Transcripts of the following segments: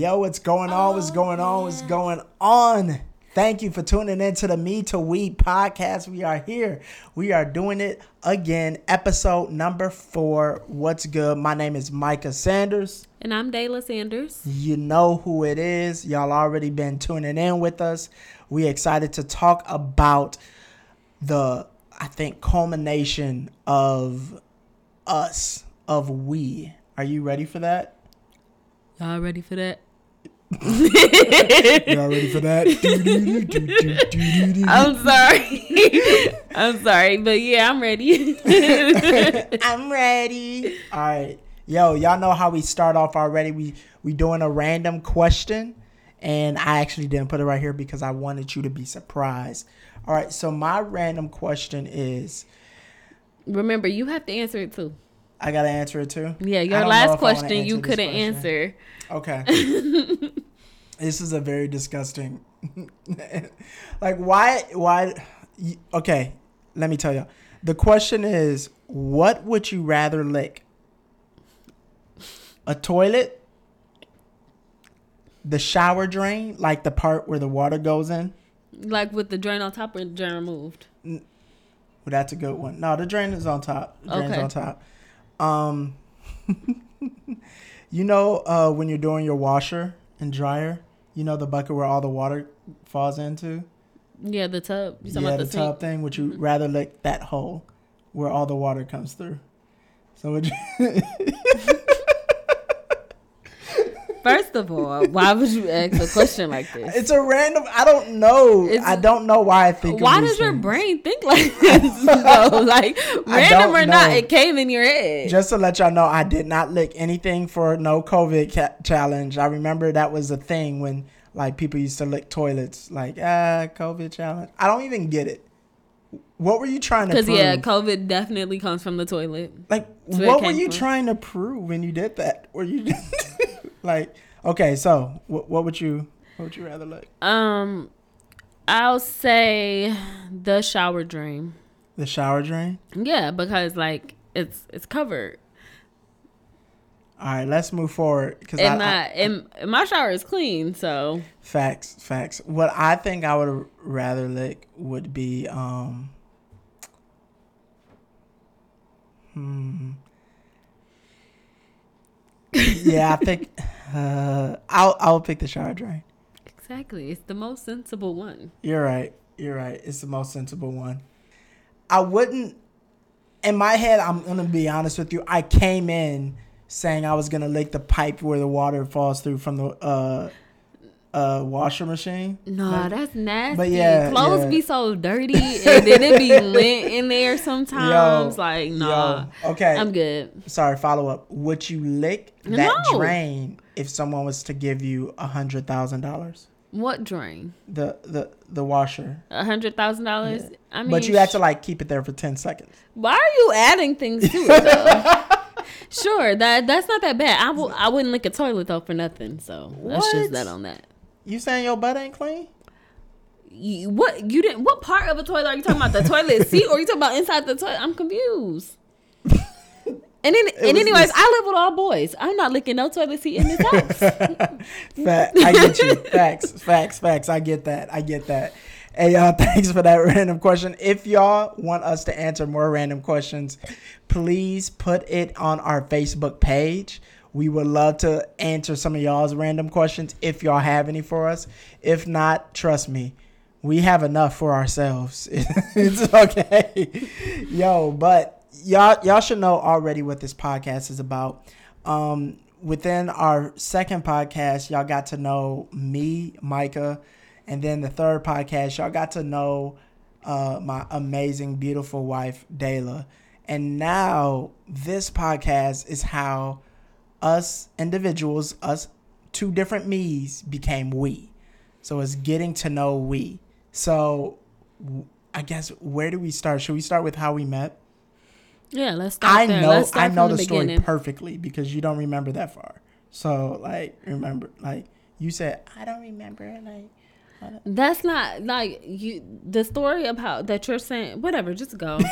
Yo, what's going on? What's oh, going on? What's going on? Thank you for tuning in to the Me to We podcast. We are here. We are doing it again. Episode number four. What's good? My name is Micah Sanders. And I'm Dayla Sanders. You know who it is. Y'all already been tuning in with us. We excited to talk about the, I think, culmination of us, of we. Are you ready for that? Y'all ready for that? Y'all ready for that? I'm sorry. I'm sorry, but yeah, I'm ready. I'm ready. All right. Yo, y'all know how we start off already. We we doing a random question and I actually didn't put it right here because I wanted you to be surprised. All right, so my random question is Remember, you have to answer it too. I got to answer it too. Yeah, your last if I wanna question you couldn't question. answer. Okay. This is a very disgusting. like why why okay, let me tell you. The question is what would you rather lick? A toilet? The shower drain, like the part where the water goes in? Like with the drain on top or the drain removed. Well, that's a good one. No, the drain is on top. The drain's Okay. on top. Um, you know uh, when you're doing your washer and dryer, you know the bucket where all the water falls into. Yeah, the tub. You yeah, the, the, tub thing. Would you mm-hmm. rather lick that hole where all the water comes through? So would you? First of all, why would you ask a question like this? it's a random. I don't know. It's- I don't know why I think. Why does your brain think like this? though? Like random or not, it came in your head. Just to let y'all know, I did not lick anything for no COVID ca- challenge. I remember that was a thing when like people used to lick toilets, like ah COVID challenge. I don't even get it. What were you trying to Because yeah, COVID definitely comes from the toilet. like That's where it what were you from. trying to prove when you did that? Were you like okay? So what, what would you what would you rather lick? Um, I'll say the shower drain. The shower drain. Yeah, because like it's it's covered, All right, let's move forward because and, and my shower is clean. So Facts, facts. What I think I would rather lick would be um hmm. Yeah, I think uh I'll I'll pick the shower drain. exactly, it's the most sensible one. You're right. You're right. It's the most sensible one. I wouldn't in my head I'm going to be honest with you. I came in saying I was going to lick the pipe where the water falls through from the uh uh washer machine. No, Like- that's nasty. But yeah, clothes yeah. be so dirty, and then it be lint in there sometimes. like nah, Yo, okay. I'm good. Sorry, follow up. Would you lick that No. drain if someone was to give you a hundred thousand dollars? What drain? The the the washer. A hundred thousand dollars. I mean, but you had sh- to like keep it there for ten seconds. Why are you adding things to it sure, that that's not that bad. I w- I wouldn't lick a toilet though for nothing. So that's What? just that on that. You saying your butt ain't clean? You, what you didn't? What part of a toilet are you talking about? The toilet seat, or you talking about inside the toilet? I'm confused. And then, and anyways, this- I live with all boys. I'm not licking no toilet seat in this house. Fact, I get you. facts, facts, facts. I get that. I get that. Hey y'all, thanks for that random question. If y'all want us to answer more random questions, please put it on our Facebook page. We would love to answer some of y'all's random questions if y'all have any for us. If not, trust me, we have enough for ourselves. it's okay. Yo, but y'all y'all should know already what this podcast is about. Um within our second podcast, y'all got to know me, Micah, and then the third podcast, y'all got to know uh, my amazing, beautiful wife, Dayla. And now this podcast is how us individuals, us two different me's, became we. So it's getting to know we. So I guess where do we start? Should we start with how we met? yeah, let's start I there. know Let's I know from the, story perfectly because you don't remember that far. So like remember like you said I don't remember like That's not like you. The story about that you're saying. Whatever, just go.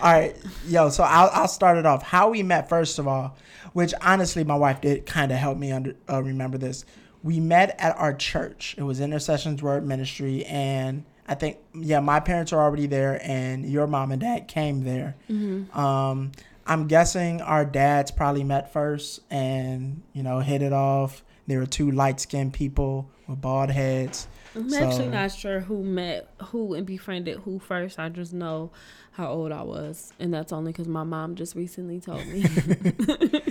All right, yo. So I'll I'll start it off. How we met, first of all, which honestly, my wife did kind of help me under uh, remember this. We met at our church. It was Intercessions Word Ministry, and I think yeah, my parents are already there, and your mom and dad came there. Mm-hmm. Um, I'm guessing our dads probably met first, and you know, hit it off. There were two light skinned people with bald heads. I'm So- actually not sure who met who and befriended who first. I just know how old I was, and that's only because my mom just recently told me.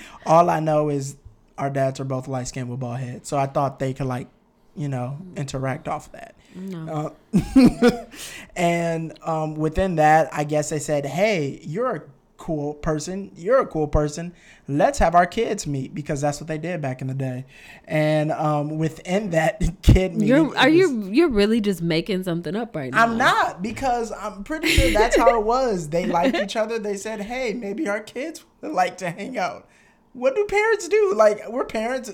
All I know is our dads are both light skinned with bald heads, so I thought they could like, you know, interact off that. no. Uh, and um, within that, I guess they said, "Hey, you're a cool person. You're a cool person. Let's have our kids meet because that's what they did back in the day." And um, within that kid meeting, You're are was- you you're really just making something up right now? I'm not because I'm pretty sure that's how it was. They liked each other. They said, "Hey, maybe our kids would like to hang out." What do parents do? Like we're parents.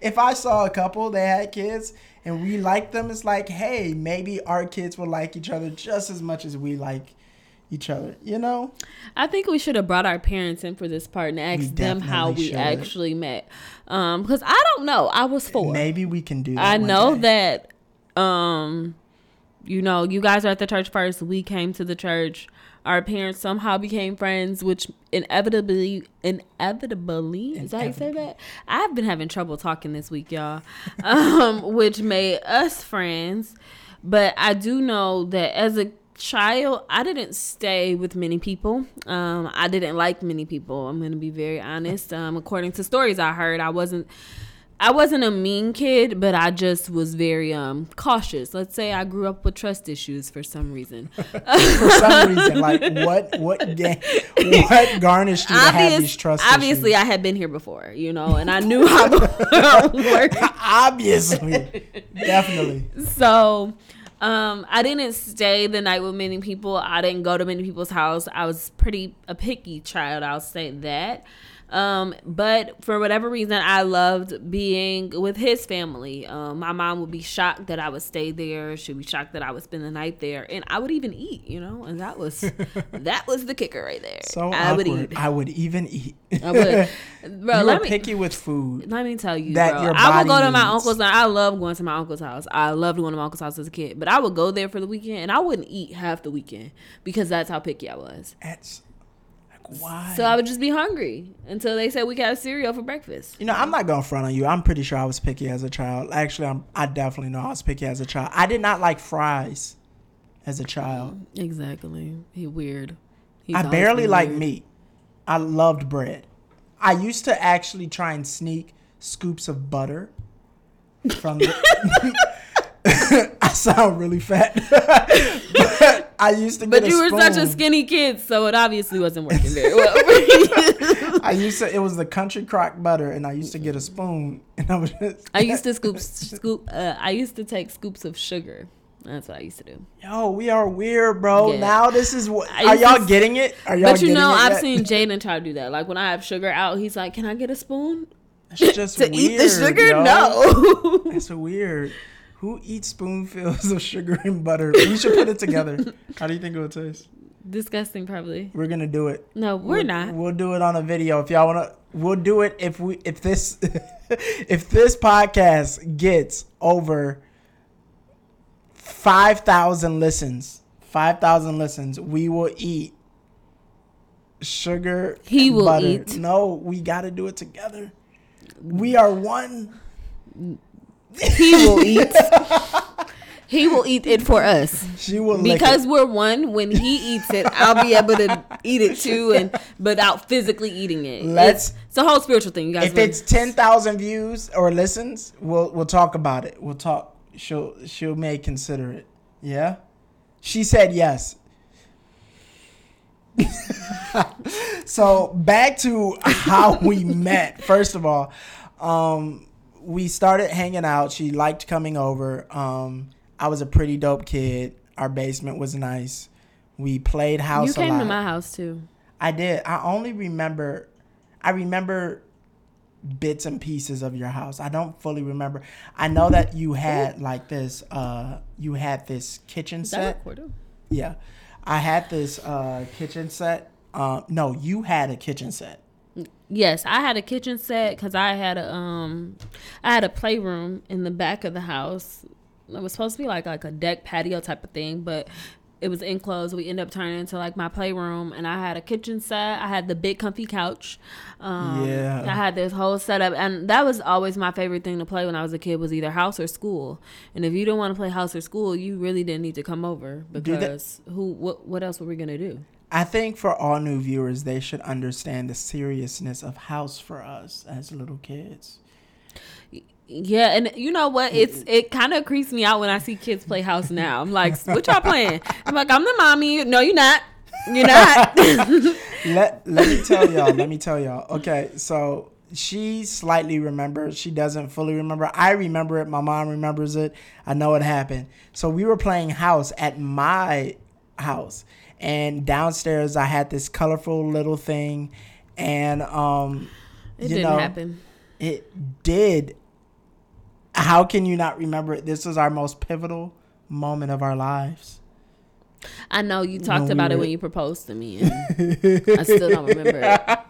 If I saw a couple they had kids and we liked them, it's like, hey, maybe our kids will like each other just as much as we like each other. You know? I think we should have brought our parents in for this part and asked them how we should. actually met. Um, because I don't know. I was four. Maybe we can do. that I know day. that um you know, you guys are at the church first. We came to the church. Our parents somehow became friends, which inevitably inevitably is that how you say that? I've been having trouble talking this week, y'all. Um, which made us friends. But I do know that as a child, I didn't stay with many people. Um, I didn't like many people. I'm gonna be very honest. Um, according to stories I heard, I wasn't I wasn't a mean kid, but I just was very um cautious. Let's say I grew up with trust issues for some reason. for some reason, like what what ga- what garnished you to have these trust obviously, issues? Obviously, I had been here before, you know, and I knew how the world worked. obviously, definitely. So, um, I didn't stay the night with many people. I didn't go to many people's house. I was pretty a picky child. I'll say that. Um, but for whatever reason, I loved being with his family. Um, my mom would be shocked that I would stay there. She'd be shocked that I would spend the night there, and I would even eat. You know, and that was that was the kicker right there. So I would awkward. eat. I would even eat. I would. Bro, you let me picky with food. let me tell you, that bro. I would go to my needs. uncle's. I love going to my uncle's house. I loved going to my uncle's house as a kid. But I would go there for the weekend, and I wouldn't eat half the weekend because that's how picky I was. That's why? So I would just be hungry until they said we could have cereal for breakfast. you know, I'm not going to front on you. I'm pretty sure I was picky as a child. Actually, I'm, I definitely know I was picky as a child. I did not like fries as a child. Exactly. He weird. He's I barely like meat. I loved bread. I used to actually try and sneak scoops of butter from the. I sound really fat. but I used to get But you were such a skinny kid, so it obviously wasn't working very well. I used to. It was the country crock butter, and I used to get a spoon, and I was. Just, I used to scoop scoop. Uh, I used to take scoops of sugar. That's what I used to do. Yo, we are weird, bro. Yeah. Now this is what. Are y'all s- getting it? Are y'all But you know, I've yet? seen Jaden try to do that. Like when I have sugar out, he's like, "Can I get a spoon It's just to eat the sugar?" yo. No. That's weird. Who eats spoonfuls of sugar and butter? We should put it together. How do you think it would taste? Disgusting, probably. We're gonna do it. No, we're We'll- not. We'll do it on a video if y'all wanna. We'll do it if we if this if this podcast gets over five thousand listens. Five thousand listens. We will eat sugar. He and will butter. eat. No, we got to do it together. We are one. He will eat. he will eat it for us. She will Because we're one, when he eats it, I'll be able to eat it too, and without physically eating it. Let's- It's, it's a whole spiritual thing, you guys. if it's ten thousand views or listens, we'll we'll talk about it. We'll talk. She'll she'll may consider it. Yeah. She said yes. so back to how we met. First of all, um, we started hanging out. She liked coming over. Um, I was a pretty dope kid. Our basement was nice. We played house you came to my house too. I did. I only remember. I remember bits and pieces of your house. I don't fully remember. I know that you had like this. Uh, you had this kitchen Is that set. Yeah, I had this uh kitchen set. Uh, no, you had a kitchen set. Yes, I had a kitchen set because I had a um, I had a playroom in the back of the house. It was supposed to be like like a deck patio type of thing, but it was enclosed. We ended up turning into like my playroom, and I had a kitchen set. I had the big comfy couch. Um, Yeah. I had this whole setup, and that was always my favorite thing to play when I was a kid. Was either house or school. And if you didn't want to play house or school, you really didn't need to come over because who? What? What else were we gonna do? I think for all new viewers, they should understand the seriousness of house for us as little kids. Yeah, and you know what? It's it kind of creeps me out when I see kids play house now. I'm like, what y'all playing? I'm like, I'm the mommy. No, you're not. You're not. let let me tell y'all. Let me tell y'all. Okay, so she slightly remembers. She doesn't fully remember. I remember it. My mom remembers it. I know it happened. So we were playing house at my house, and downstairs I had this colorful little thing, and um, it you didn't know, happen. It did. How can you not remember it? This was our most pivotal moment of our lives. I know you talked we about it when you proposed to me. And I still don't remember it.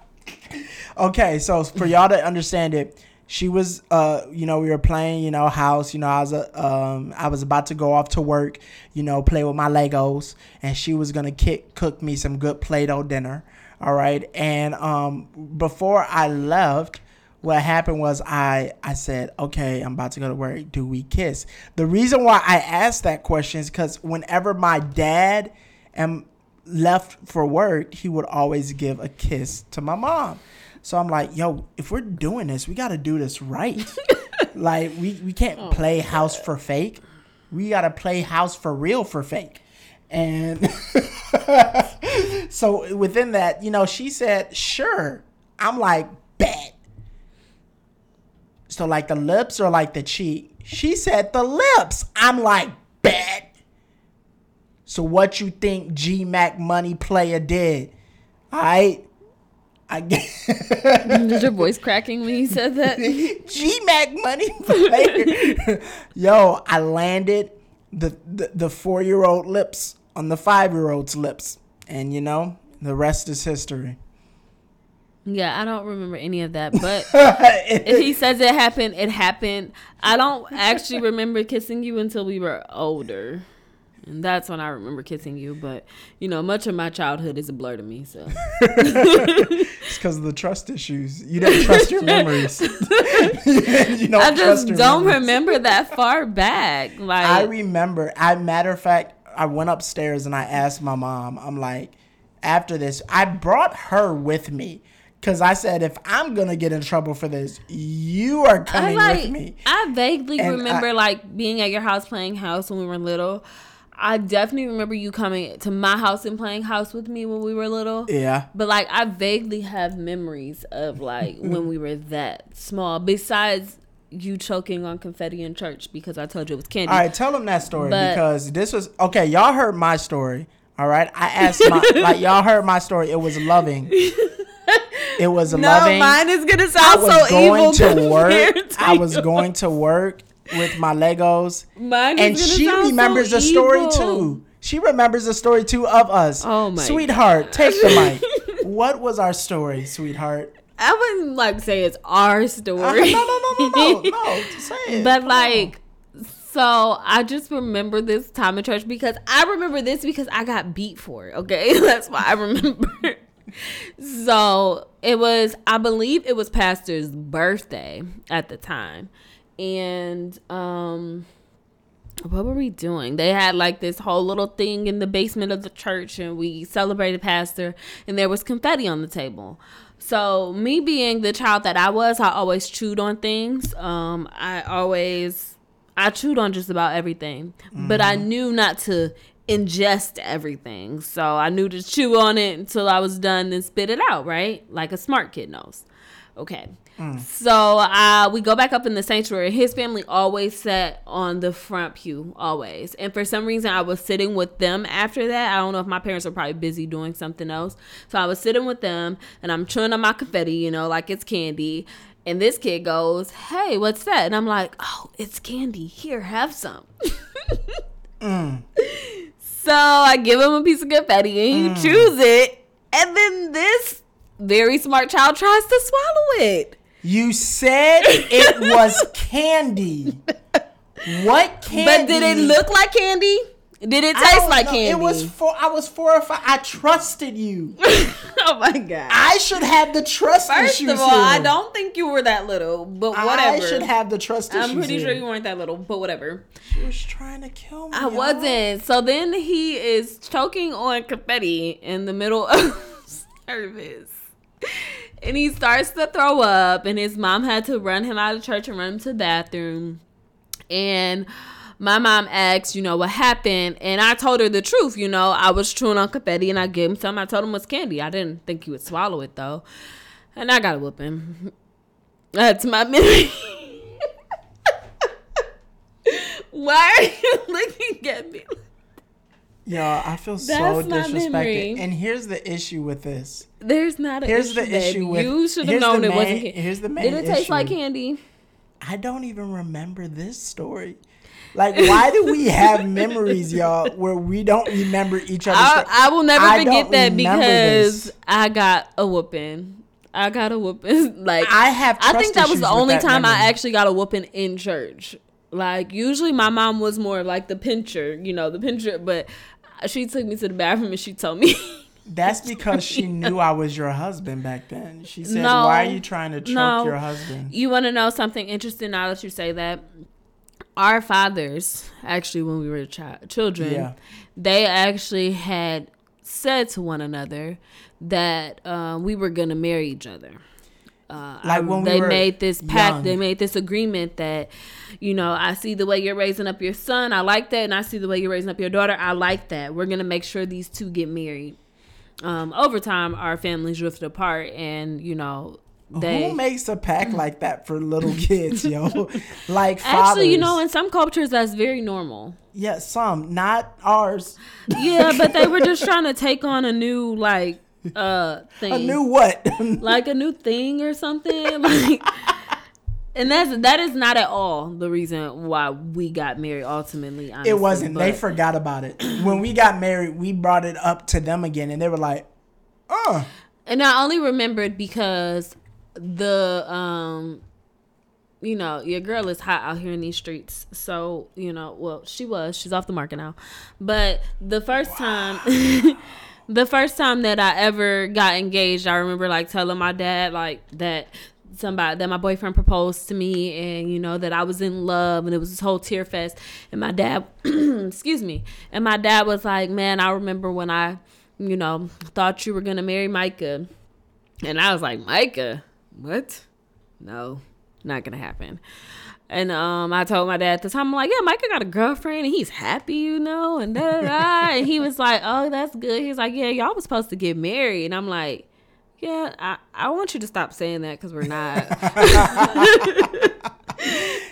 Okay, so for y'all to understand it, she was uh you know we were playing you know house you know I was a, um I was about to go off to work you know play with my Legos and she was gonna kick cook me some good Play-Doh dinner all right? And um before I left what happened was I I said okay I'm about to go to work. Do we kiss? The reason why I asked that question is because whenever my dad and left for work, he would always give a kiss to my mom. So I'm like, yo, if we're doing this, we got to do this right. like we we can't Oh play house for fake. We got to play house for real for fake. And so within that, you know, she said, "Sure." I'm like, "Bet." So like the lips or like the cheek? She said the lips. I'm like, "Bet." So what you think G Mac Money Player did? I I Did your voice cracking when you said that? G Mac Money. Yo, I landed the the, the four year old lips on the five year old's lips, and you know the rest is history. Yeah, I don't remember any of that. But if he says it happened, it happened. I don't actually remember kissing you until we were older. And that's when I remember kissing you. But, you know, much of my childhood is a blur to me. So, It's because of the trust issues. You don't trust your memories. you don't I just don't memories. remember that far back. Like, I remember. I matter of fact, I went upstairs and I asked my mom. I'm like, after this, I brought her with me because I said, if I'm gonna get in trouble for this, you are coming like with me. I vaguely And remember I- like being at your house playing house when we were little. I definitely remember you coming to my house and playing house with me when we were little. Yeah. But like I vaguely have memories of like when we were that small. Besides you choking on confetti in church because I told you it was candy. All right, tell them that story But- because this was okay. Y'all heard my story. All right, I asked my like y'all heard my story. It was loving. It was no, loving. mine is gonna I sound was so evil to work. to I was going to work with my Legos, Mine and she so remembers the story evil. too. She remembers the story too of us. Oh my sweetheart, take the mic. what was our story, sweetheart? I wouldn't like say it's our story. Uh, no, no, no, no, no, no. Say it. But Come like, so I just remember this time in church because I remember this because I got beat for it. Okay, that's why I remember. so it was, I believe it was Pastor's birthday at the time, and um. What were we doing? They had like this whole little thing in the basement of the church, and we celebrated Pastor, and there was confetti on the table. So, me being the child that I was, I always chewed on things. Um, I always, I chewed on just about everything, but I knew not to ingest everything. So, I knew to chew on it until I was done and spit it out, right? Like a smart kid knows. Okay. Mm. So uh, we go back up in the sanctuary. His family always sat on the front pew, always. And for some reason, I was sitting with them after that. I don't know if my parents were probably busy doing something else. So I was sitting with them and I'm chewing on my confetti, you know, like it's candy. And this kid goes, Hey, what's that? And I'm like, Oh, it's candy. Here, have some. Mm. So I give him a piece of confetti and he mm. chews it. And then this very smart child tries to swallow it. You said it was candy. What candy? But did it look like candy? Did it taste like know. candy? It was four. I was four or five. I trusted you. oh my god! I should have the trust First issues. First of all, here. I don't think you were that little, but whatever. I should have the trust I'm pretty here. sure you weren't that little, but whatever. She was trying to kill me. I y'all. wasn't. So then he is choking on confetti in the middle of service. And he starts to throw up, and his mom had to run him out of church and run him to the bathroom. And my mom asked, you know, what happened, and I told her the truth. You know, I was chewing on confetti, and I gave him some. I told him it was candy. I didn't think he would swallow it though, and I got a whooping. That's my memory. Why are you looking at me? Yeah, I feel so disrespected. And here's the issue with this. There's not an here's issue. the issue with you should have known it main, wasn't. Candy. Here's the main. Did it taste like candy? I don't even remember this story. Like, why do we have memories, y'all, where we don't remember each other? I, I, will never I forget that because this. I got a whooping. I got a whooping. Like I have. I think that was the only time memory. I actually got a whooping in church. Like usually, my mom was more like the pincher, you know, the pincher. But she took me to the bathroom and she told me. That's because she knew I was your husband back then. She said, no, "Why are you trying to choke no. your husband?" You want to know something interesting? Now that you say that, our fathers actually when we were child, children yeah. they actually had said to one another that uh, we were gonna marry each other uh, like when we they made this pact young. they made this agreement that you know i see the way you're raising up your son i like that and i see the way you're raising up your daughter i like that we're gonna make sure these two get married um, over time our families drifted apart and you know they, Who makes a pact like that for little kids, yo? like fathers. actually, you know, in some cultures that's very normal. Yeah, some, not ours. Yeah, but they were just trying to take on a new like uh thing. A new what? like a new thing or something. Like and that's that is not at all the reason why we got married ultimately honestly, it wasn't they forgot about it when we got married we brought it up to them again and they were like uh and i only remembered because the um you know, your girl is hot out here in these streets. So, you know, well, she was. She's off the market now. But the first wow. time the first time that I ever got engaged, I remember like telling my dad like that somebody that my boyfriend proposed to me and you know that I was in love and it was this whole tear fest and my dad excuse me and my dad was like man I remember when I you know thought you were gonna marry Micah and I was like Micah what? No, not gonna happen. And um, I told my dad at the time, I'm like, yeah, Micah got a girlfriend and he's happy, you know, and da da da. and he was like, oh, that's good. He's like, yeah, y'all was supposed to get married. And I'm like, yeah, I, I want you to stop saying that because we're not.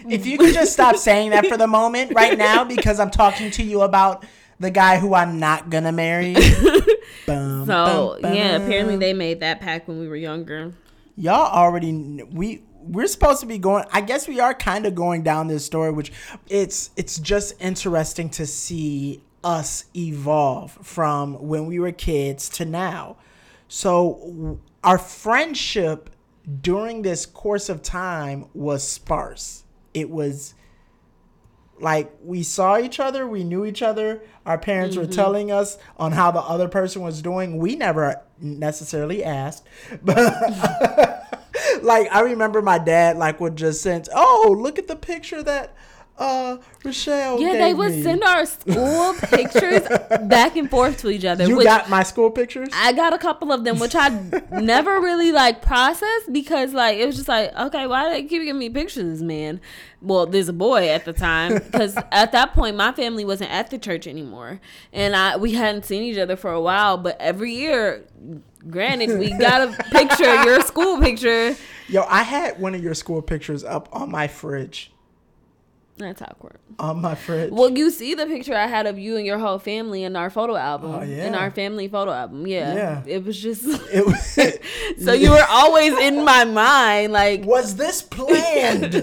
if you could just stop saying that for the moment right now, because I'm talking to you about the guy who I'm not gonna marry. bum, so bum, bum. yeah, apparently they made that pact when we were younger y'all already we we're supposed to be going i guess we are kind of going down this story which it's it's just interesting to see us evolve from when we were kids to now. So our friendship during this course of time was sparse. It was like we saw each other we knew each other our parents mm-hmm. were telling us on how the other person was doing. We never necessarily asked but like i remember my dad like would just send oh look at the picture that uh Rochelle. Yeah, they would me. send our school pictures back and forth to each other. You got my school pictures? I got a couple of them, which I never really like processed because like it was just like, okay, why do they keep giving me pictures, man? Well, there's a boy at the time because at that point my family wasn't at the church anymore, and I we hadn't seen each other for a while. But every year, granted, we got a picture, your school picture. Yo, I had one of your school pictures up on my fridge that's awkward. On my fridge. Well, you see the picture I had of you and your whole family in our photo album. Oh, yeah. In our family photo album. Yeah. Yeah. It was just. It was. so you were always in my mind. Like. Was this planned?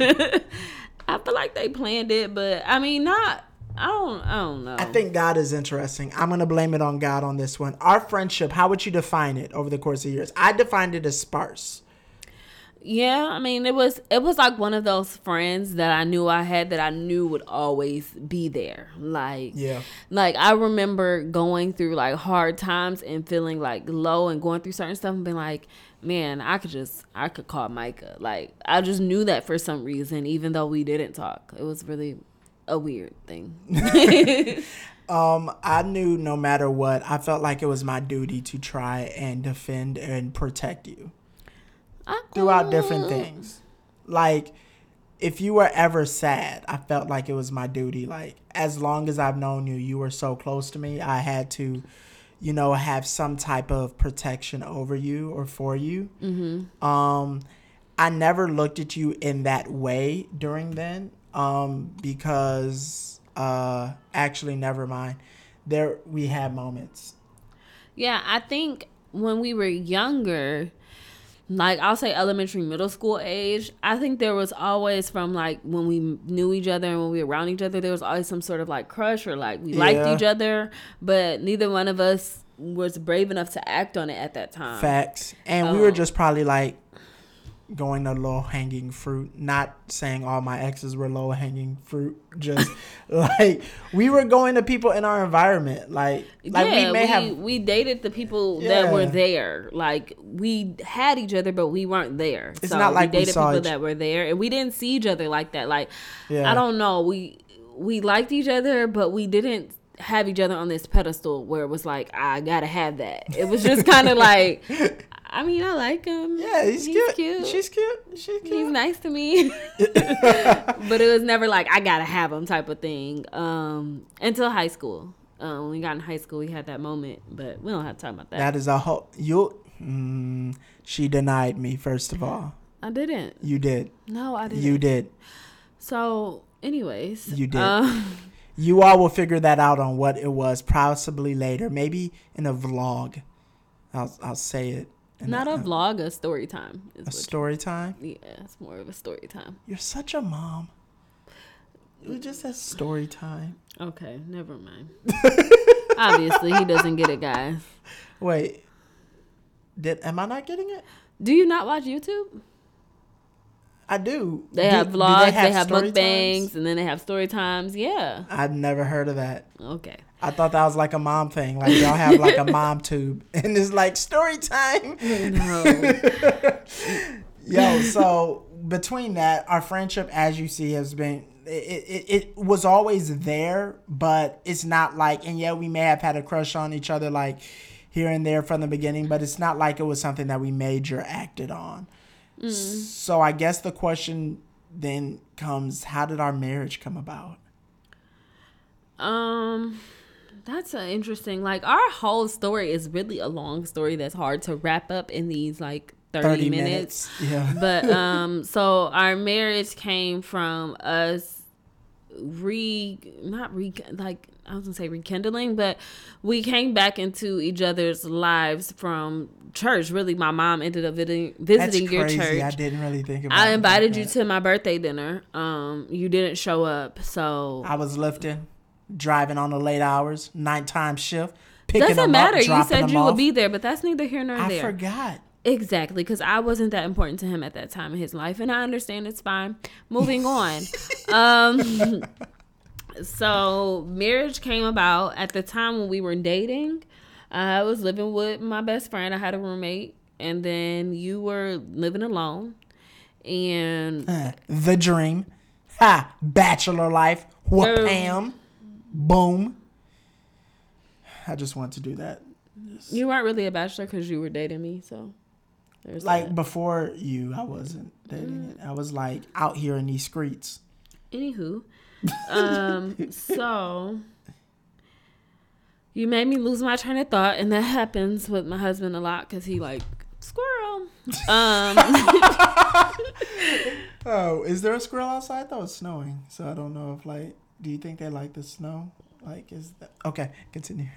I feel like they planned it, but I mean, not I don't. I don't know. I think God is interesting. I'm gonna blame it on God on this one. Our friendship. How would you define it over the course of years? I defined it as sparse. Yeah, I mean, it was it was like one of those friends that I knew I had that I knew would always be there. Like, Yeah. like I remember going through like hard times and feeling like low and going through certain stuff and being like, man, I could just I could call Micah. Like, I just knew that for some reason, even though we didn't talk. It was really a weird thing. Um, I knew no matter what, I felt like it was my duty to try and defend and protect you throughout different things. Like, if you were ever sad, I felt like it was my duty. Like, as long as I've known you, you were so close to me, I had to, you know, have some type of protection over you or for you. Mm-hmm. Um, I never looked at you in that way during then, um, because, uh, actually, never mind. There, we had moments. Yeah, I think when we were younger, like I'll say elementary, middle school age, I think there was always from like when we knew each other and when we were around each other, there was always some sort of like crush or like we liked each other, but neither one of us was brave enough to act on it at that time. Facts. And we were Oh. just probably like going to low hanging fruit. Not saying all my exes were low hanging fruit. Just like we were going to people in our environment. Like like yeah, we may we, have we dated the people that were there. Like we had each other, but we weren't there. It's so not like we we dated saw people each- that were there, and we didn't see each other like that. Like Yeah. I don't know, we we liked each other, but we didn't have each other on this pedestal where it was like I gotta have that. It was just kind of like, I mean, I like him. Yeah, he's, cute. She's cute. She's cute. He's nice to me. but it was never like I gotta have him type of thing. Um, until high school. Um, when we got in high school, we had that moment, but we don't have to talk about that. That is a whole you mm, she denied me first of all. I didn't. You did. No, I didn't. You did. So, anyways, You did. Um, You all will figure that out on what it was possibly later, maybe in a vlog. I'll I'll say it. Not a vlog, a story time. A story time. yeah, it's more of a story time. You're such a mom. You just said story time. Okay, never mind. Obviously, he doesn't get it, guys. Wait. Did am I not getting it? Do you not watch YouTube? I do. They Do- have vlogs, they have, story mukbangs, times? and then they have story times. Yeah. I've never heard of that. Okay. I thought that was like a mom thing. Like y'all have like a mom tube, and it's like story time. No. Yo, so between that, our friendship, as you see, has been it, it, it was always there, but it's not like and yeah, we may have had a crush on each other like here and there from the beginning, but it's not like it was something that we major acted on. So I guess the question then comes, how did our marriage come about? Um, that's an interesting. Like our whole story is really a long story that's hard to wrap up in these like thirty, minutes. Yeah. But um, so our marriage came from us re not re like I was gonna say rekindling, but we came back into each other's lives from church. Really, my mom ended up visiting, visiting your church. I didn't really think about I invited like you to my birthday dinner. Um, you didn't show up, so I was lifting, driving on the late hours, nighttime shift, picking up. Doesn't matter. up, You said you off. would be there, but that's neither here nor I there. I forgot. Exactly, because I wasn't that important to him at that time in his life, and I understand it's fine. Moving on. Um, so marriage came about at the time when we were dating. I was living with my best friend. I had a roommate, and then you were living alone. And Uh, the dream. Ha! Bachelor life. What Boom. Pam? Boom. I just want to do that. you weren't really a bachelor because you were dating me, so there's Like that. before you, I wasn't dating it. I was like out here in these streets. Anywho, um, so you made me lose my train of thought, and that happens with my husband a lot because he like squirrel. Um, Oh, is there a squirrel outside? though? it's snowing, so I don't know if like. Do you think they like the snow? Like, is that okay? Continue.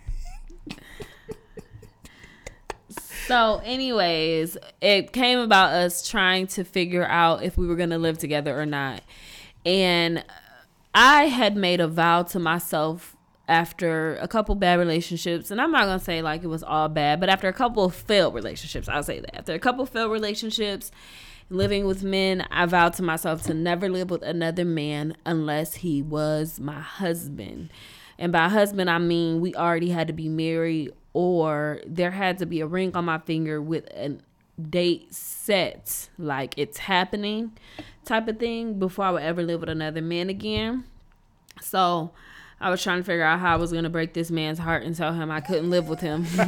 so, anyways, it came about us trying to figure out if we were gonna live together or not, and I had made a vow to myself after a couple bad relationships, and I'm not gonna say like it was all bad, but after a couple failed relationships, I'll say that. After a couple failed relationships, living with men, I vowed to myself to never live with another man unless he was my husband. And by husband, I mean we already had to be married or there had to be a ring on my finger with a date set, like it's happening type of thing before I would ever live with another man again. So I was trying to figure out how I was gonna break this man's heart and tell him I couldn't live with him.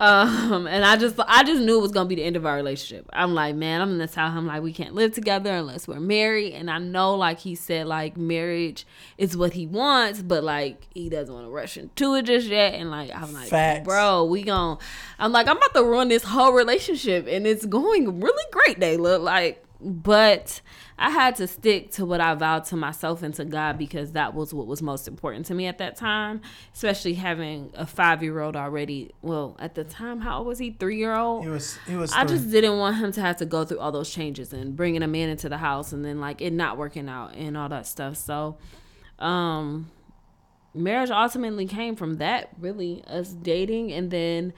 um, and I just I just knew it was gonna be the end of our relationship. I'm like, man, I'm gonna tell him like we can't live together unless we're married. And I know like he said like marriage is what he wants, but like he doesn't want to rush into it just yet. And like I'm like, Facts. bro, we gon' I'm like I'm about to run this whole relationship and it's going really great. They look like, but I had to stick to what I vowed to myself and to God because that was what was most important to me at that time, especially having a five year old already. Well, at the time, how old was he? Three year old? He was, he was. I just didn't want him to have to go through all those changes and bringing a man into the house and then like it not working out and all that stuff. So, um, marriage ultimately came from that, really, us dating and then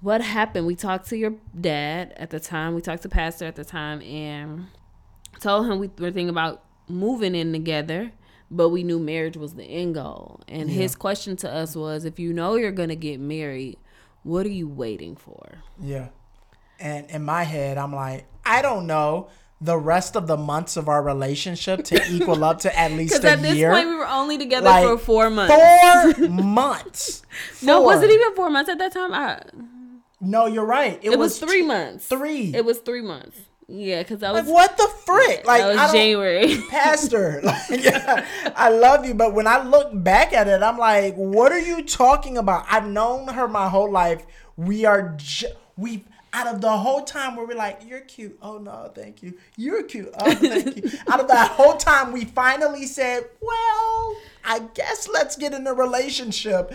what happened we talked to your dad at the time we talked to pastor at the time and told him we were thinking about moving in together, but we knew marriage was the end goal. And yeah. his question to us was, if you know you're gonna get married, what are you waiting for? Yeah. And in my head, I'm like, I don't know the rest of the months of our relationship to equal up to at least a year. Because at this point, we were only together like, for four months. Four months. Four. No, was it even four months at that time? I... No, you're right. It, it was, was, three months. Three. It was three months. Yeah, because I was like, what the frick? Like, that was January. Pastor, like, yeah, I love you, but when I look back at it, I'm like, what are you talking about? I've known her my whole life. We are, ju- we out of the whole time where we're like, you're cute. Oh no, thank you. You're cute. Oh, thank you. out of that whole time, we finally said, well, I guess let's get in a relationship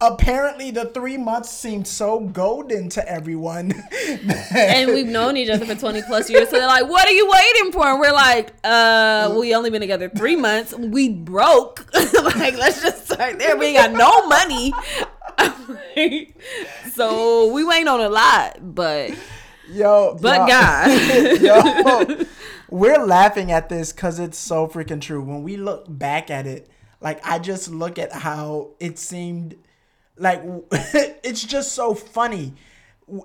apparently the three months seemed so golden to everyone. and we've known each other for 20 plus years. So they're like, what are you waiting for? And we're like, uh, we only been together three months. We broke. like, let's just start there. We got no money. so we waiting on a lot, but yo, but yo, God, yo, we're laughing at this because it's so freaking true. When we look back at it, like I just look at how it seemed like it's just so funny.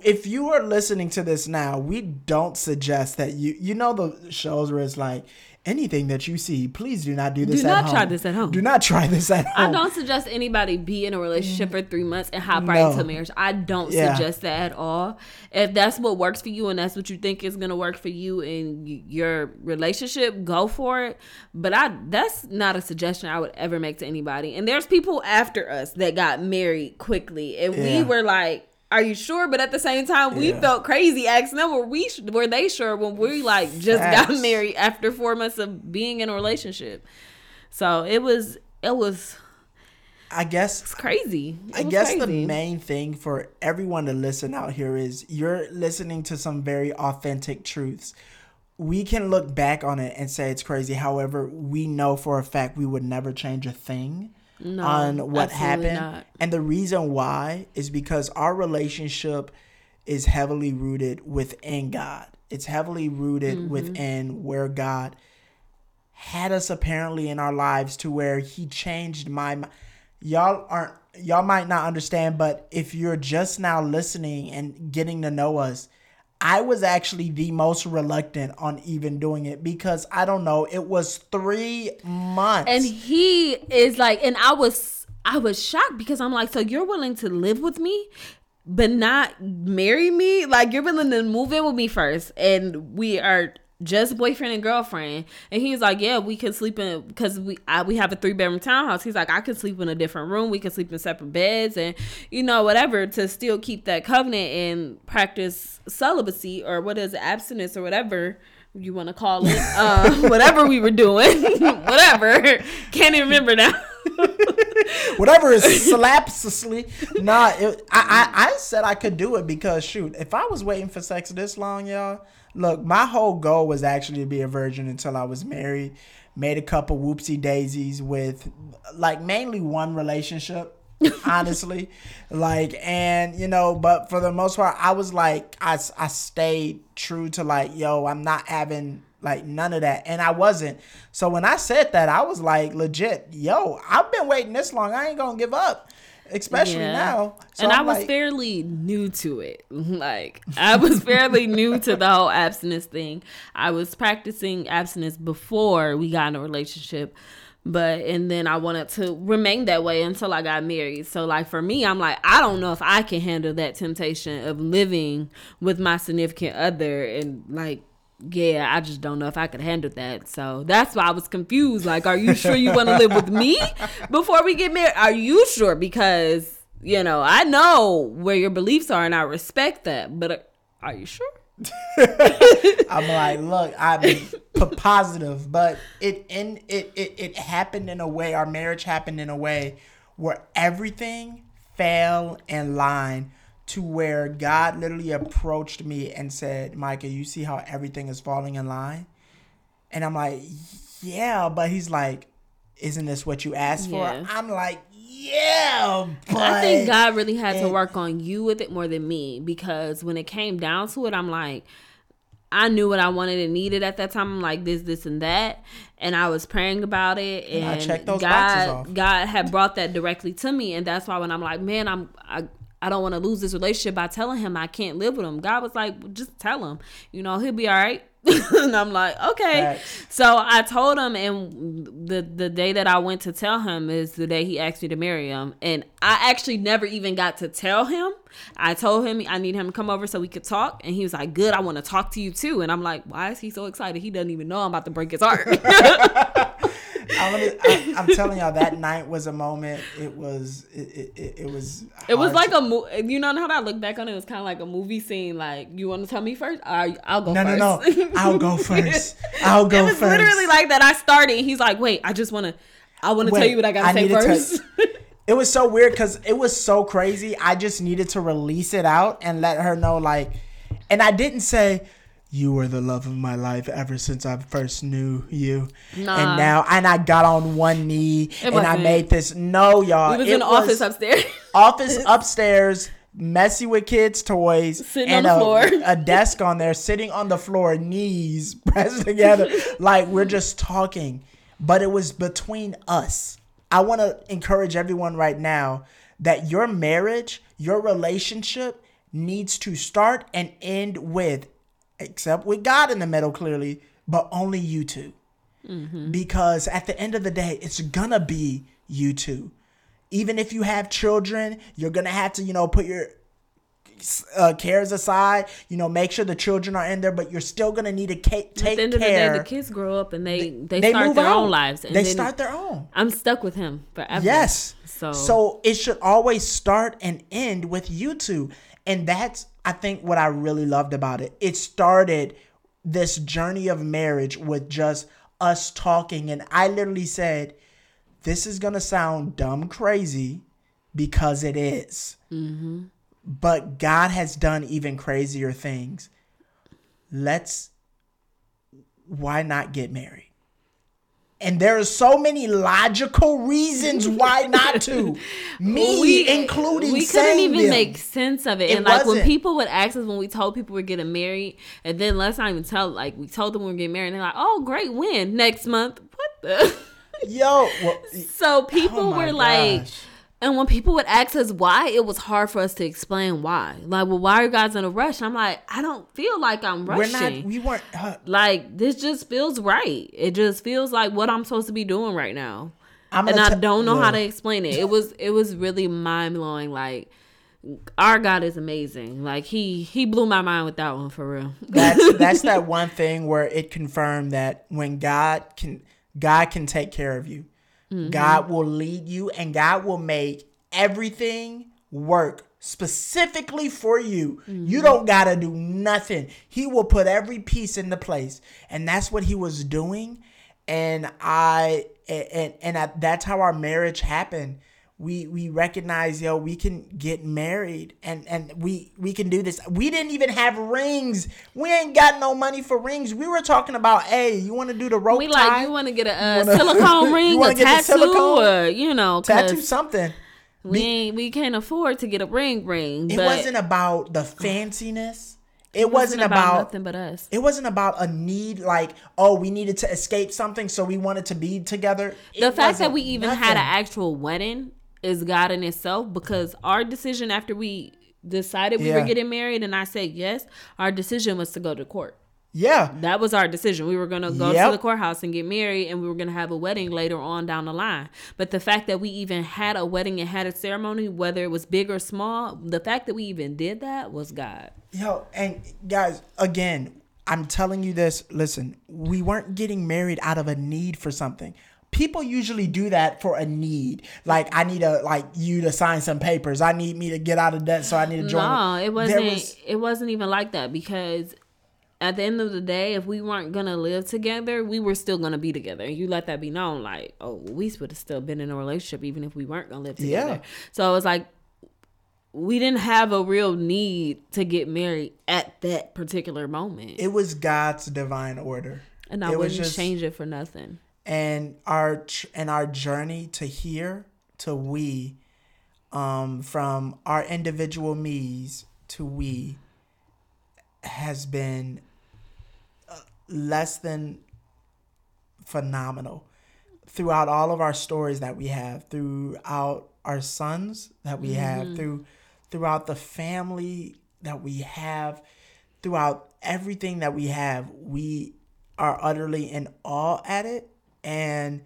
If you are listening to this now, we don't suggest that you you know the shows where it's like anything that you see, please do not do this. Do not try this at home. Do not try this at home. I don't suggest anybody be in a relationship for three months and hop right into marriage. I don't yeah. suggest that at all. If that's what works for you and that's what you think is gonna work for you in your relationship, go for it. But I that's not a suggestion I would ever make to anybody. And there's people after us that got married quickly, and yeah. we were like are you sure? But at the same time, we yeah. felt crazy asking them, were we, were they sure when we like just Facts. got married after four months of being in a relationship? So it was, it was. I guess it's crazy. It I guess crazy. the main thing for everyone to listen out here is you're listening to some very authentic truths. We can look back on it and say it's crazy. However, we know for a fact we would never change a thing no, on what happened. Not. And the reason why is because our relationship is heavily rooted within God. It's heavily rooted mm-hmm. within where God had us apparently in our lives to where he changed my y'all aren't y'all might not understand but if you're just now listening and getting to know us I was actually the most reluctant on even doing it because I don't know, it was three months. And he is like, and I was I was shocked because I'm like, so you're willing to live with me, but not marry me? Like you're willing to move in with me first, and we are just boyfriend and girlfriend. And he's like, yeah, we can sleep in because we I, we have a three bedroom townhouse. He's like, I can sleep in a different room. We can sleep in separate beds and you know whatever to still keep that covenant and practice celibacy or what is it, abstinence or whatever you want to call it, uh, whatever we were doing, whatever. Can't even remember now. whatever is slapsly. Nah, it, I, I I said I could do it because shoot, if I was waiting for sex this long, y'all Look, my whole goal was actually to be a virgin until I was married made a couple whoopsie daisies with like mainly one relationship. honestly. Like and you know but for the most part i was like I, I stayed true to like yo i'm not having like none of that. And i wasn't. So when i said that i was like legit yo i've been waiting this long. I ain't gonna give up especially yeah. now. So and I'm i was like, fairly new to it. Like I was fairly new to the whole abstinence thing. I was practicing abstinence before we got in a relationship. But and then I wanted to remain that way until I got married. So like for me, I'm like, I don't know if I can handle that temptation of living with my significant other and like yeah, I just don't know if I could handle that. So that's why I was confused. Like, are you sure you want to live with me before we get married? Are you sure? Because, you know, I know where your beliefs are and I respect that. But uh, are you sure? I'm like, look, I'm positive, but it in it, it it happened in a way. Our marriage happened in a way where everything fell in line to where God literally approached me and said, Micah, you see how everything is falling in line? And I'm like, yeah, but he's like, isn't this what you asked yeah. for? I'm like, yeah, but I think God really had to work on you with it more than me because when it came down to it, I'm like, I knew what I wanted and needed at that time. I'm like this, this, and that, and I was praying about it, and, and I checked those God, boxes off. God had brought that directly to me, and that's why when I'm like, man, I'm I, I don't want to lose this relationship by telling him I can't live with him. God was like, well, just tell him, you know, he'll be all right. and I'm like, okay. So I told him, and the the day that I went to tell him is the day he asked me to marry him, and I actually never even got to tell him. I told him I need him to come over so we could talk, and he was like, "Good, I want to talk to you too." And I'm like, "Why is he so excited? He doesn't even know I'm about to break his heart." I, am telling y'all that night was a moment. It was it it, it was. It was like to... a movie. You know how I look back on it, it was kind of like a movie scene. Like you want to tell me first? I, I'll go. No, first. no, no. No. I'll go first. I'll go first. it was literally like that. I started. He's like, wait, I just want to. I want to tell you what I gotta say first. it was so weird because it was so crazy. I just needed to release it out and let her know, like, and I didn't say you were the love of my life ever since I first knew you. Nah. And now, and I got on one knee and I made this. No, y'all. It was it in the office upstairs. office upstairs, messy with kids' toys, sitting and on the a, floor. a desk on there, sitting on the floor, knees pressed together, like we're just talking. But it was between us. I want to encourage everyone right now that your marriage, your relationship needs to start and end with except with God in the middle, clearly, but only you 2 mm-hmm. Because at the end of the day, it's gonna be you two. Even if you have children, you're gonna have to, you know, put your uh, cares aside. You know, make sure the children are in there, but you're still gonna need to ca- take care. At the end care. of the day, the kids grow up and they they, they start their own lives. And they start their own. I'm stuck with him forever. Yes. So so it should always start and end with you two, and that's I think what I really loved about it, it started this journey of marriage with just us talking. And I literally said, This is going to sound dumb crazy because it is. Mm-hmm. But God has done even crazier things. Let's, why not get married? And there are so many logical reasons why not to. Me we, including. We couldn't even them. make sense of it. it and like wasn't. when people would ask us when we told people we're getting married, and then let's not even tell. Like we told them we are getting married, and they're like, "Oh, great, when next month?" What the? Yo. Well, so people oh were gosh. like and when people would ask us why, it was hard for us to explain why. Like, well, why are you guys in a rush? I'm like, I don't feel like I'm rushing. We're not. We weren't. Uh, like, this just feels right. It just feels like what I'm supposed to be doing right now. I'm and I t- don't know how to explain it. It was. It was really mind blowing. Like, our God is amazing. Like he he blew my mind with that one for real. That's that's that one thing where it confirmed that when God can God can take care of you. Mm-hmm. God will lead you and God will make everything work specifically for you. Mm-hmm. You don't got to do nothing. He will put every piece into place. And that's what he was doing. And I and and I, that's how our marriage happened we we recognize yo we can get married and and we we can do this we didn't even have rings we ain't got no money for rings we were talking about hey you want to do the rope we tie? like you want to get a, uh, wanna- silicone ring, a tattoo, silicone? or you know, tattoo something we ain't, we can't afford to get a ring ring. it wasn't about the fanciness it wasn't, about, nothing but us. it wasn't about a need like oh we needed to escape something so we wanted to be together It the fact that we even had an actual wedding is God in itself because our decision after we decided we Yeah. were getting married and I said yes, our decision was to go to court. yeah That was our decision. We were going to go Yep. to the courthouse and get married and we were going to have a wedding later on down the line. But the fact that we even had a wedding and had a ceremony, whether it was big or small, the fact that we even did that was God. Yo, and guys, again, I'm telling you this. Listen, we weren't getting married out of a need for something. People usually do that for a need. Like, I need a like you to sign some papers. I need me to get out of debt, so I need to join. No, it wasn't. was- it wasn't even like that because at the end of the day, if we weren't gonna live together, we were still gonna be together. You let that be known, like, oh, we would have still been in a relationship even if we weren't gonna live together. Yeah. So it was like we didn't have a real need to get married at that particular moment, it was God's divine order, and I it wouldn't just- change it for nothing. And our and our journey to here to we, um, from our individual me's to we, has been uh, less than phenomenal. Throughout all of our stories that we have throughout our sons that we have through throughout the family that we have throughout everything that we have we are utterly in awe at it and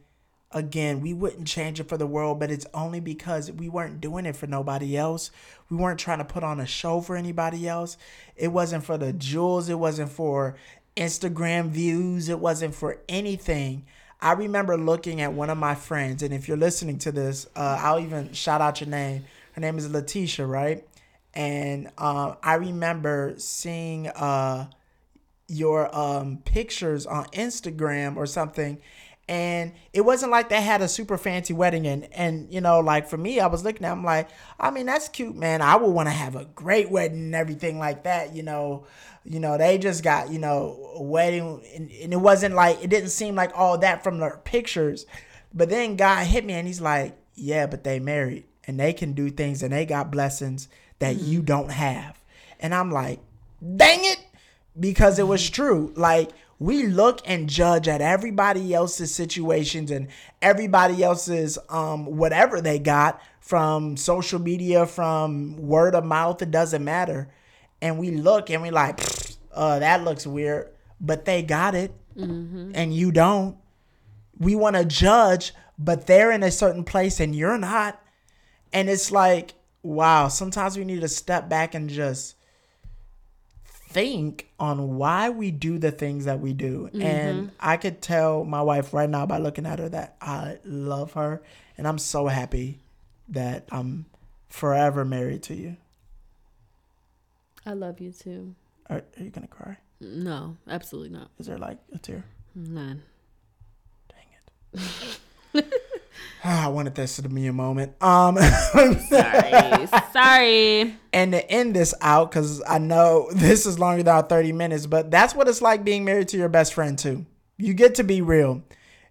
again we wouldn't change it for the world but it's only because we weren't doing it for nobody else. We weren't trying to put on a show for anybody else. It wasn't for the jewels. It wasn't for instagram views. It wasn't for anything. I remember looking at one of my friends and if you're listening to this uh, i'll even shout out your name. Her name is letitia right? And uh, i remember seeing uh, your um pictures on Instagram or something and it wasn't like they had a super fancy wedding. And and you know like for me I was looking at them like I mean that's cute man. I would want to have a great wedding and everything like that you know. You know they just got you know a wedding. And, and it wasn't like it didn't seem like all that from the pictures. But then God hit me and he's like yeah but they married and they can do things and they got blessings that mm-hmm. you don't have. And I'm like dang it. Because it was mm-hmm. true. Like we look and judge at everybody else's situations and everybody else's um whatever they got from social media, from word of mouth, it doesn't matter. And we look and we like, uh, that looks weird, but they got it, and you don't. We want to judge, but they're in a certain place and you're not. And it's like, wow. Sometimes we need to step back and just think on why we do the things that we do. And mm-hmm. I could tell my wife right now by looking at her that I love her and I'm so happy that I'm forever married to you. I love you too. Are, are you gonna cry? No, absolutely not. Is there like a tear? None. Dang it. I wanted this to be a moment. Um Sorry. Sorry. and to end this out because i know this is longer than our 30 minutes but that's what it's like being married to your best friend too you get to be real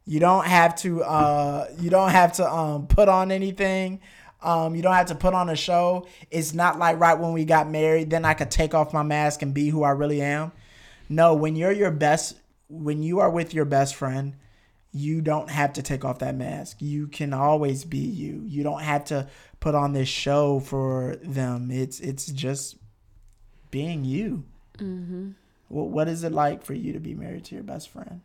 you don't have to uh you don't have to um put on anything um you don't have to put on a show it's not like right when we got married then i could take off my mask and be who i really am no when you're your best when you are with your best friend you don't have to take off that mask. You can always be you. You don't have to put on this show for them. It's it's just being you. Mm-hmm. What what is it like for you to be married to your best friend?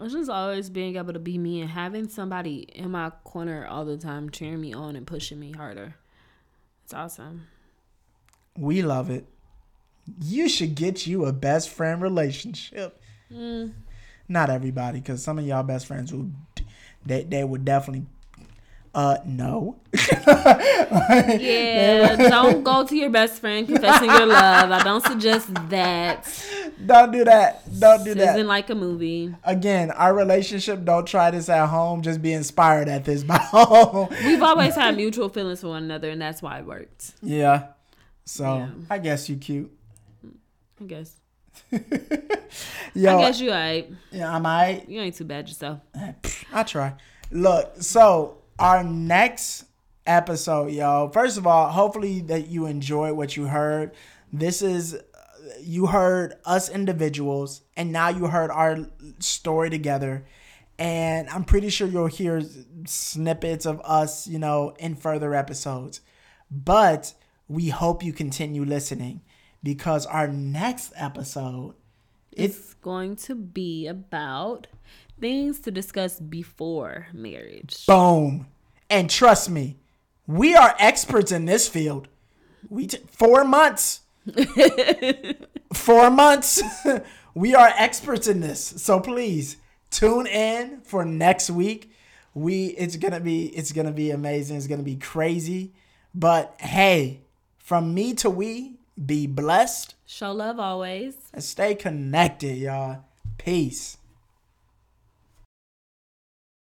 It's just always being able to be me and having somebody in my corner all the time cheering me on and pushing me harder. It's awesome. We love it. You should get you a best friend relationship. Not everybody, because some of y'all best friends will, they they would definitely Uh, no. Yeah, don't go to your best friend confessing your love. I don't suggest that. Don't do that. Don't do This that. isn't like a movie. Again, our relationship. Don't try this at home. Just be inspired at this by home. We've always had mutual feelings for one another, and that's why it worked. Yeah. So Yeah. I guess you cute. I guess. Yo, I guess you ain't. yeah, I'm alright. You ain't too bad yourself. Eh, I try. Look, so our next episode, y'all. First of all, hopefully that you enjoyed what you heard. This is uh, you heard us individuals, and now you heard our story together. And I'm pretty sure you'll hear snippets of us, you know, in further episodes. But we hope you continue listening because our next episode, it's It's going to be about things to discuss before marriage. Boom. And trust me, we are experts in this field. We t- four months. four months. we are experts in this. So please tune in for next week. We it's gonna be it's gonna be amazing. It's gonna be crazy. But hey, from me to we, be blessed Show love always. and stay connected, y'all. Peace.